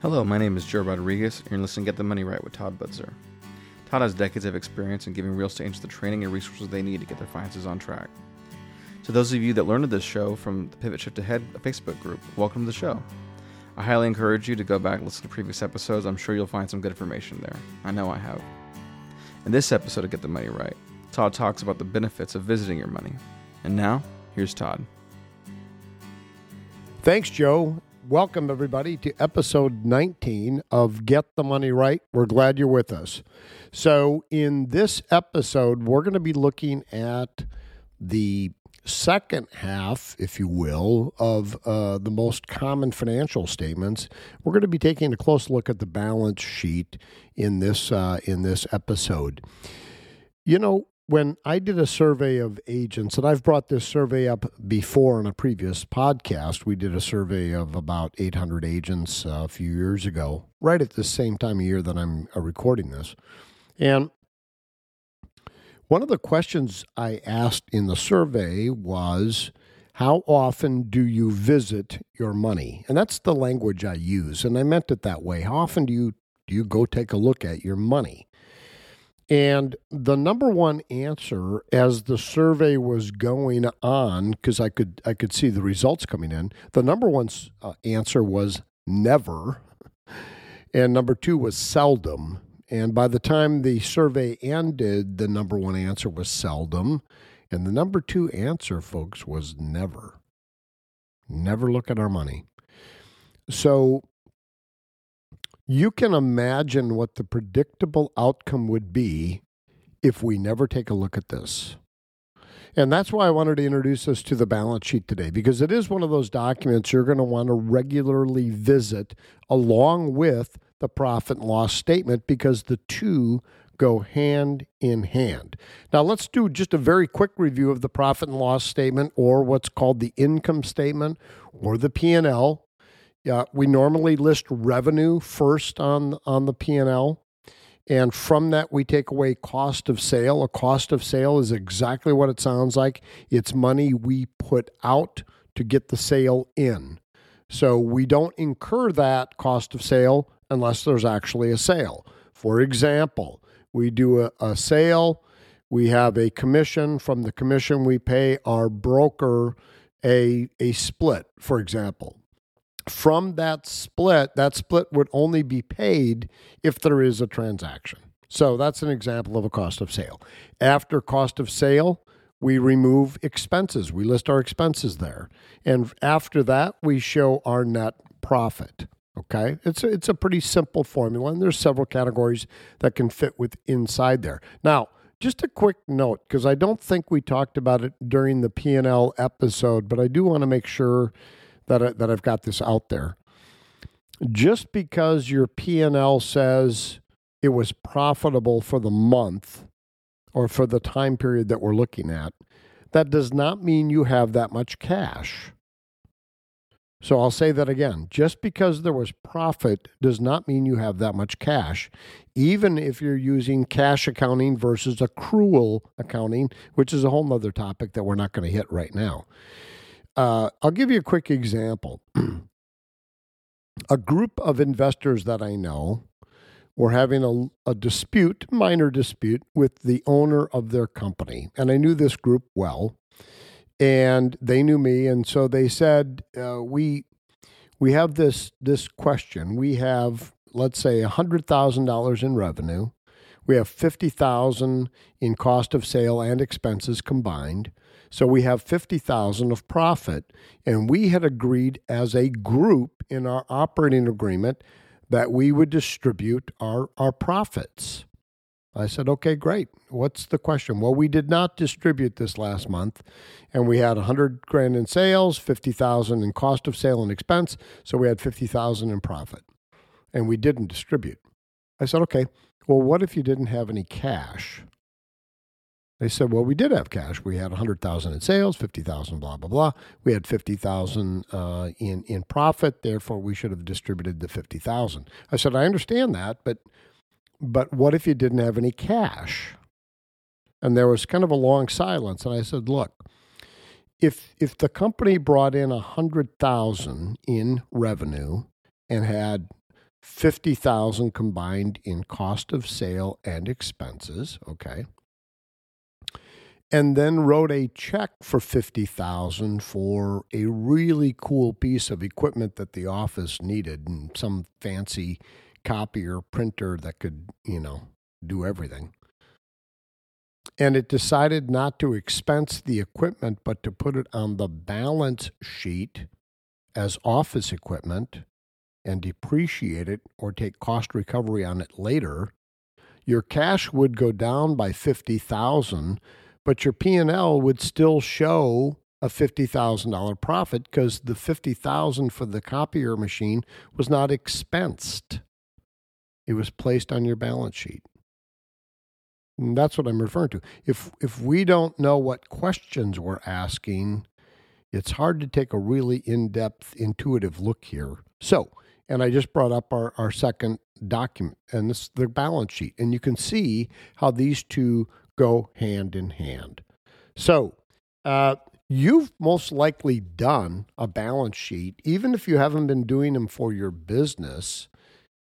Hello, my name is Joe Rodriguez, and you're listening to Get the Money Right with Todd Butzer. Todd has decades of experience in giving real estate agents the training and resources they need to get their finances on track. To those of you that learned of this show from the Pivot Shift Ahead Facebook group, welcome to the show. I highly encourage you to go back and listen to previous episodes. I'm sure you'll find some good information there. I know I have. In this episode of Get the Money Right, Todd talks about the benefits of visiting your money. And now, here's Todd. Thanks, Joe. Welcome, everybody, to episode 19 of Get the Money Right. We're glad you're with us. So, in this episode, we're going to be looking at the second half, if you will, of uh, the most common financial statements. We're going to be taking a close look at the balance sheet in this uh, in this episode. You know, when I did a survey of agents, and I've brought this survey up before in a previous podcast, we did a survey of about 800 agents uh, a few years ago, right at the same time of year that I'm uh, recording this. And one of the questions I asked in the survey was, How often do you visit your money? And that's the language I use. And I meant it that way. How often do you, do you go take a look at your money? And the number one answer as the survey was going on, because I could I could see the results coming in, the number one uh, answer was never, and number two was seldom. And by the time the survey ended, the number one answer was seldom, and the number two answer, folks, was never. Never look at our money. So you can imagine what the predictable outcome would be if we never take a look at this. And that's why I wanted to introduce us to the balance sheet today, because it is one of those documents you're going to want to regularly visit along with the profit and loss statement, because the two go hand in hand. Now, let's do just a very quick review of the profit and loss statement, or what's called the income statement, or the P&L. Yeah, we normally list revenue first on on the P&L and from that we take away cost of sale. A cost of sale is exactly what it sounds like. It's money we put out to get the sale in. So we don't incur that cost of sale unless there's actually a sale. For example, we do a, a sale, we have a commission. From the commission, we pay our broker a, a split, for example from that split, that split would only be paid if there is a transaction. So that's an example of a cost of sale. After cost of sale, we remove expenses. We list our expenses there. And after that, we show our net profit. Okay? It's a, it's a pretty simple formula and there's several categories that can fit with inside there. Now, just a quick note because I don't think we talked about it during the P&L episode, but I do want to make sure that I, that I've got this out there. Just because your P&L says it was profitable for the month or for the time period that we're looking at, that does not mean you have that much cash. So I'll say that again. Just because there was profit does not mean you have that much cash, even if you're using cash accounting versus accrual accounting, which is a whole other topic that we're not going to hit right now. Uh, I'll give you a quick example. a group of investors that I know were having a, a, dispute, minor dispute, with the owner of their company. And I knew this group well, and they knew me. And so they said, uh, we, we have this, this question. We have, let's say, $100,000 in revenue. We have 50000 in cost of sale and expenses combined. So we have 50,000 of profit and we had agreed as a group in our operating agreement that we would distribute our our profits. I said, "Okay, great. What's the question?" Well, we did not distribute this last month and we had 100 grand in sales, 50,000 in cost of sale and expense, so we had 50,000 in profit. And we didn't distribute. I said, "Okay, well, what if you didn't have any cash?" They said, well, we did have cash. We had 100,000 in sales, 50,000, blah, blah, blah. We had 50,000 uh, in, in profit. Therefore, we should have distributed the 50,000. I said, I understand that, but, but what if you didn't have any cash? And there was kind of a long silence. And I said, look, if, if the company brought in 100,000 in revenue and had 50,000 combined in cost of sale and expenses, okay? And then wrote a check for 50,000 for a really cool piece of equipment that the office needed and some fancy copier printer that could, you know, do everything. And it decided not to expense the equipment but to put it on the balance sheet as office equipment and depreciate it or take cost recovery on it later, your cash would go down by 50,000, but your P&L would still show a $50,000 profit because the 50,000 for the copier machine was not expensed. It was placed on your balance sheet. And that's what I'm referring to. If if we don't know what questions we're asking, it's hard to take a really in-depth intuitive look here. So, and I just brought up our, our second document, and this is the balance sheet. And you can see how these two go hand in hand. So, uh, you've most likely done a balance sheet, even if you haven't been doing them for your business,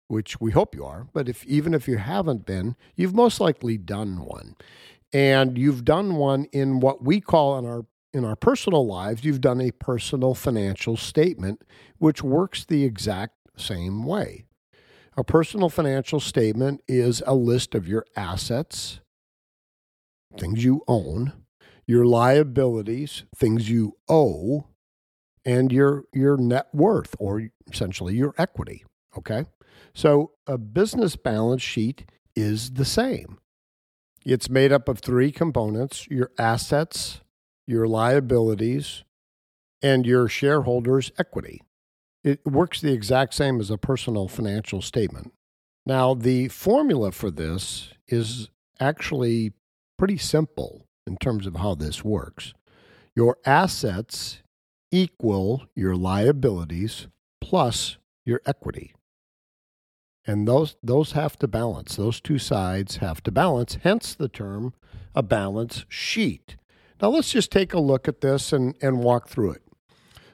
which we hope you are. But if even if you haven't been, you've most likely done one. And you've done one in what we call in our in our personal lives, you've done a personal financial statement, which works the exact same way. A personal financial statement is a list of your assets, things you own, your liabilities, things you owe, and your your net worth or essentially your equity, okay? So a business balance sheet is the same. It's made up of three components, your assets, your liabilities, and your shareholders' equity. It works the exact same as a personal financial statement. Now, the formula for this is actually pretty simple in terms of how this works. Your assets equal your liabilities plus your equity. And those, those have to balance. Those two sides have to balance, hence the term a balance sheet. Now, let's just take a look at this and, and walk through it.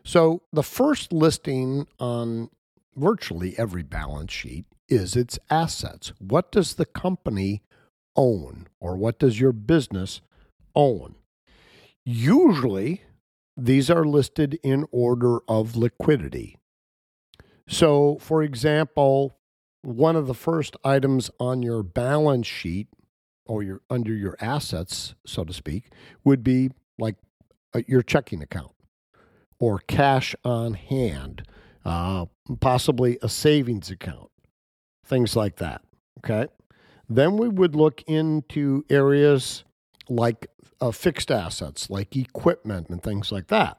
So, the first listing on virtually every balance sheet is its assets. What does the company own, or what does your business own? Usually, these are listed in order of liquidity. So, for example, one of the first items on your balance sheet or your under your assets, so to speak, would be like uh, your checking account or cash on hand, uh, possibly a savings account, things like that. Okay. Then we would look into areas like uh, fixed assets, like equipment and things like that.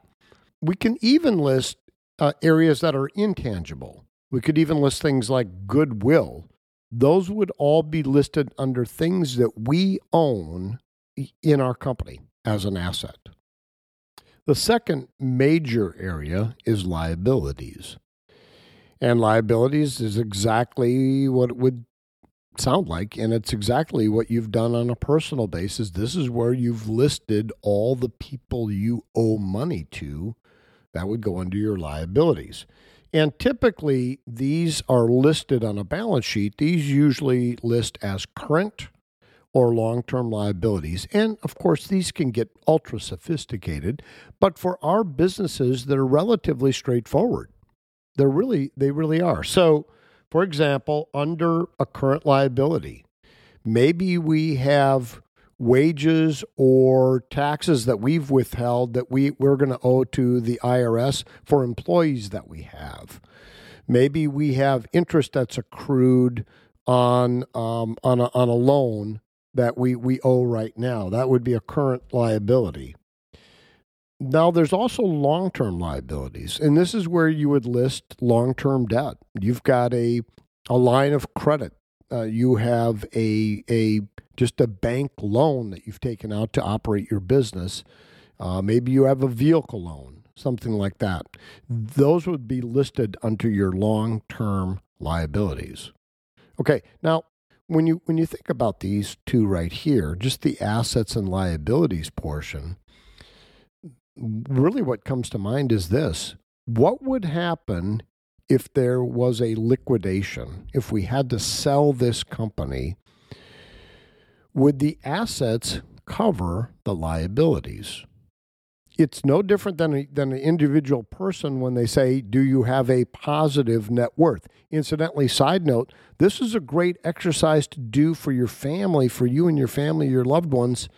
We can even list uh, areas that are intangible. We could even list things like goodwill. Those would all be listed under things that we own in our company as an asset. The second major area is liabilities. And liabilities is exactly what it would sound like, and it's exactly what you've done on a personal basis. This is where you've listed all the people you owe money to. That would go under your liabilities. And typically, these are listed on a balance sheet. These usually list as current or long term liabilities. And of course, these can get ultra sophisticated, but for our businesses, they're relatively straightforward. They're really, they really are. So, for example, under a current liability, maybe we have wages or taxes that we've withheld that we, we're going to owe to the IRS for employees that we have. Maybe we have interest that's accrued on um, on a, on a loan that we, we owe right now. That would be a current liability. Now, there's also long term liabilities, and this is where you would list long term debt. You've got a, a line of credit, uh, you have a, a just a bank loan that you've taken out to operate your business. Uh, maybe you have a vehicle loan, something like that. Those would be listed under your long term liabilities. Okay, now when you when you think about these two right here, just the assets and liabilities portion, really what comes to mind is this. What would happen if there was a liquidation, if we had to sell this company, would the assets cover the liabilities? It's no different than, a, than an individual person when they say, Do you have a positive net worth? Incidentally, side note, this is a great exercise to do for your family, for you and your family, your loved ones.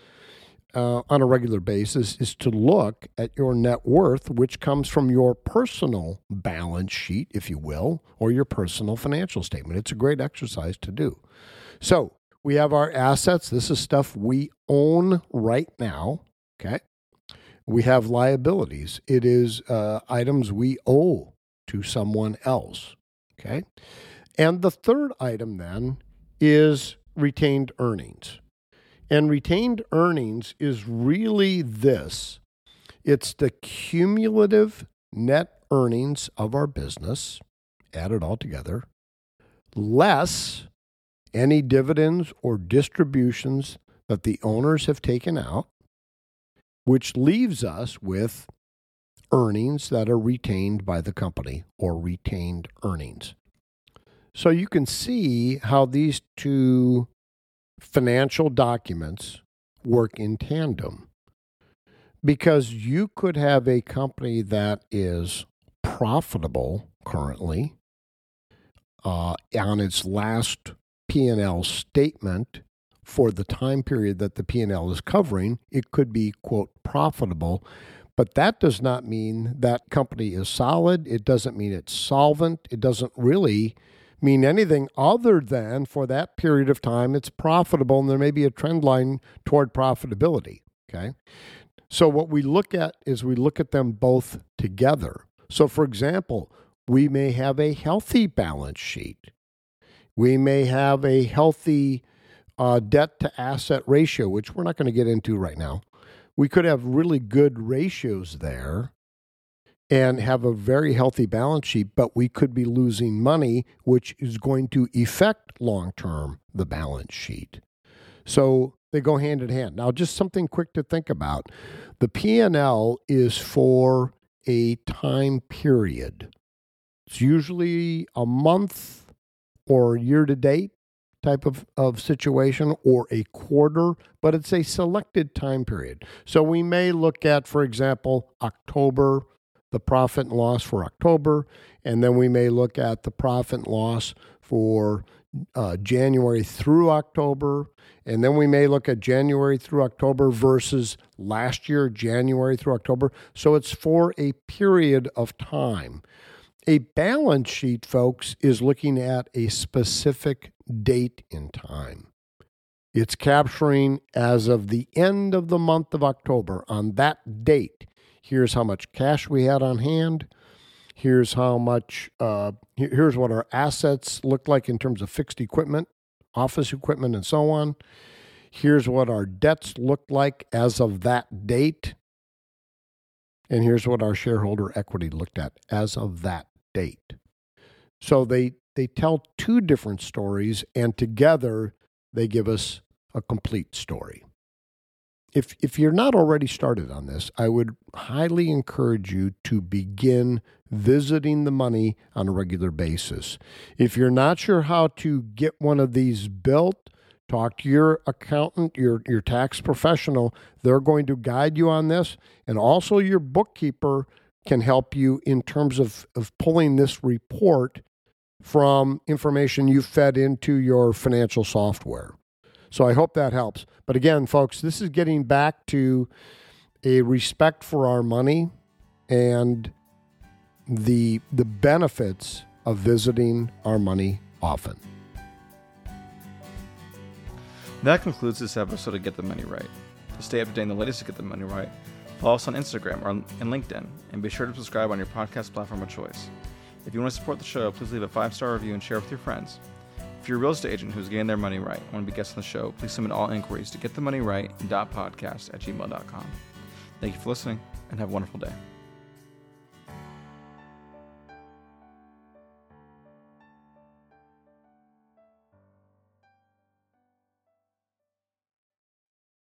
Uh, on a regular basis is to look at your net worth, which comes from your personal balance sheet, if you will, or your personal financial statement. It's a great exercise to do. So, we have our assets. This is stuff we own right now. Okay. We have liabilities. It is uh, items we owe to someone else. Okay. And the third item then is retained earnings. And retained earnings is really this it's the cumulative net earnings of our business, added all together, less any dividends or distributions that the owners have taken out, which leaves us with earnings that are retained by the company or retained earnings. So you can see how these two financial documents work in tandem. Because you could have a company that is profitable currently uh, on its last P&L statement for the time period that the P&L is covering, it could be quote profitable, but that does not mean that company is solid. It doesn't mean it's solvent. It doesn't really mean anything other than for that period of time it's profitable and there may be a trend line toward profitability, okay? So what we look at is we look at them both together. So for example, we may have a healthy balance sheet we may have a healthy uh, debt to asset ratio, which we're not going to get into right now. We could have really good ratios there and have a very healthy balance sheet, but we could be losing money, which is going to affect long term the balance sheet. So they go hand in hand. Now, just something quick to think about: the P&L is for a time period. It's usually a month or year to date type of, of situation or a quarter, but it's a selected time period. So we may look at, for example, October, the profit and loss for October, and then we may look at the profit and loss for uh, January through October, and then we may look at January through October versus last year, January through October. So it's for a period of time. A balance sheet, folks, is looking at a specific date in time. It's capturing as of the end of the month of October. On that date, here's how much cash we had on hand. Here's how much, uh, here's what our assets look like in terms of fixed equipment, office equipment, and so on. Here's what our debts looked like as of that date. And here's what our shareholder equity looked at as of that date. So they they tell two different stories and together they give us a complete story. If if you're not already started on this, I would highly encourage you to begin visiting the money on a regular basis. If you're not sure how to get one of these built, talk to your accountant, your your tax professional. They're going to guide you on this and also your bookkeeper can help you in terms of, of pulling this report from information you fed into your financial software. So I hope that helps. But again, folks, this is getting back to a respect for our money and the the benefits of visiting our money often. That concludes this episode of Get the Money Right. To stay up to date on the latest to Get the Money Right, Follow us on Instagram or and LinkedIn, and be sure to subscribe on your podcast platform of choice. If you want to support the show, please leave a five star review and share with your friends. If you're a real estate agent who's getting their money right and want to be guest on the show, please submit all inquiries to getthemoneyright.podcast at gmail.com. Thank you for listening and have a wonderful day.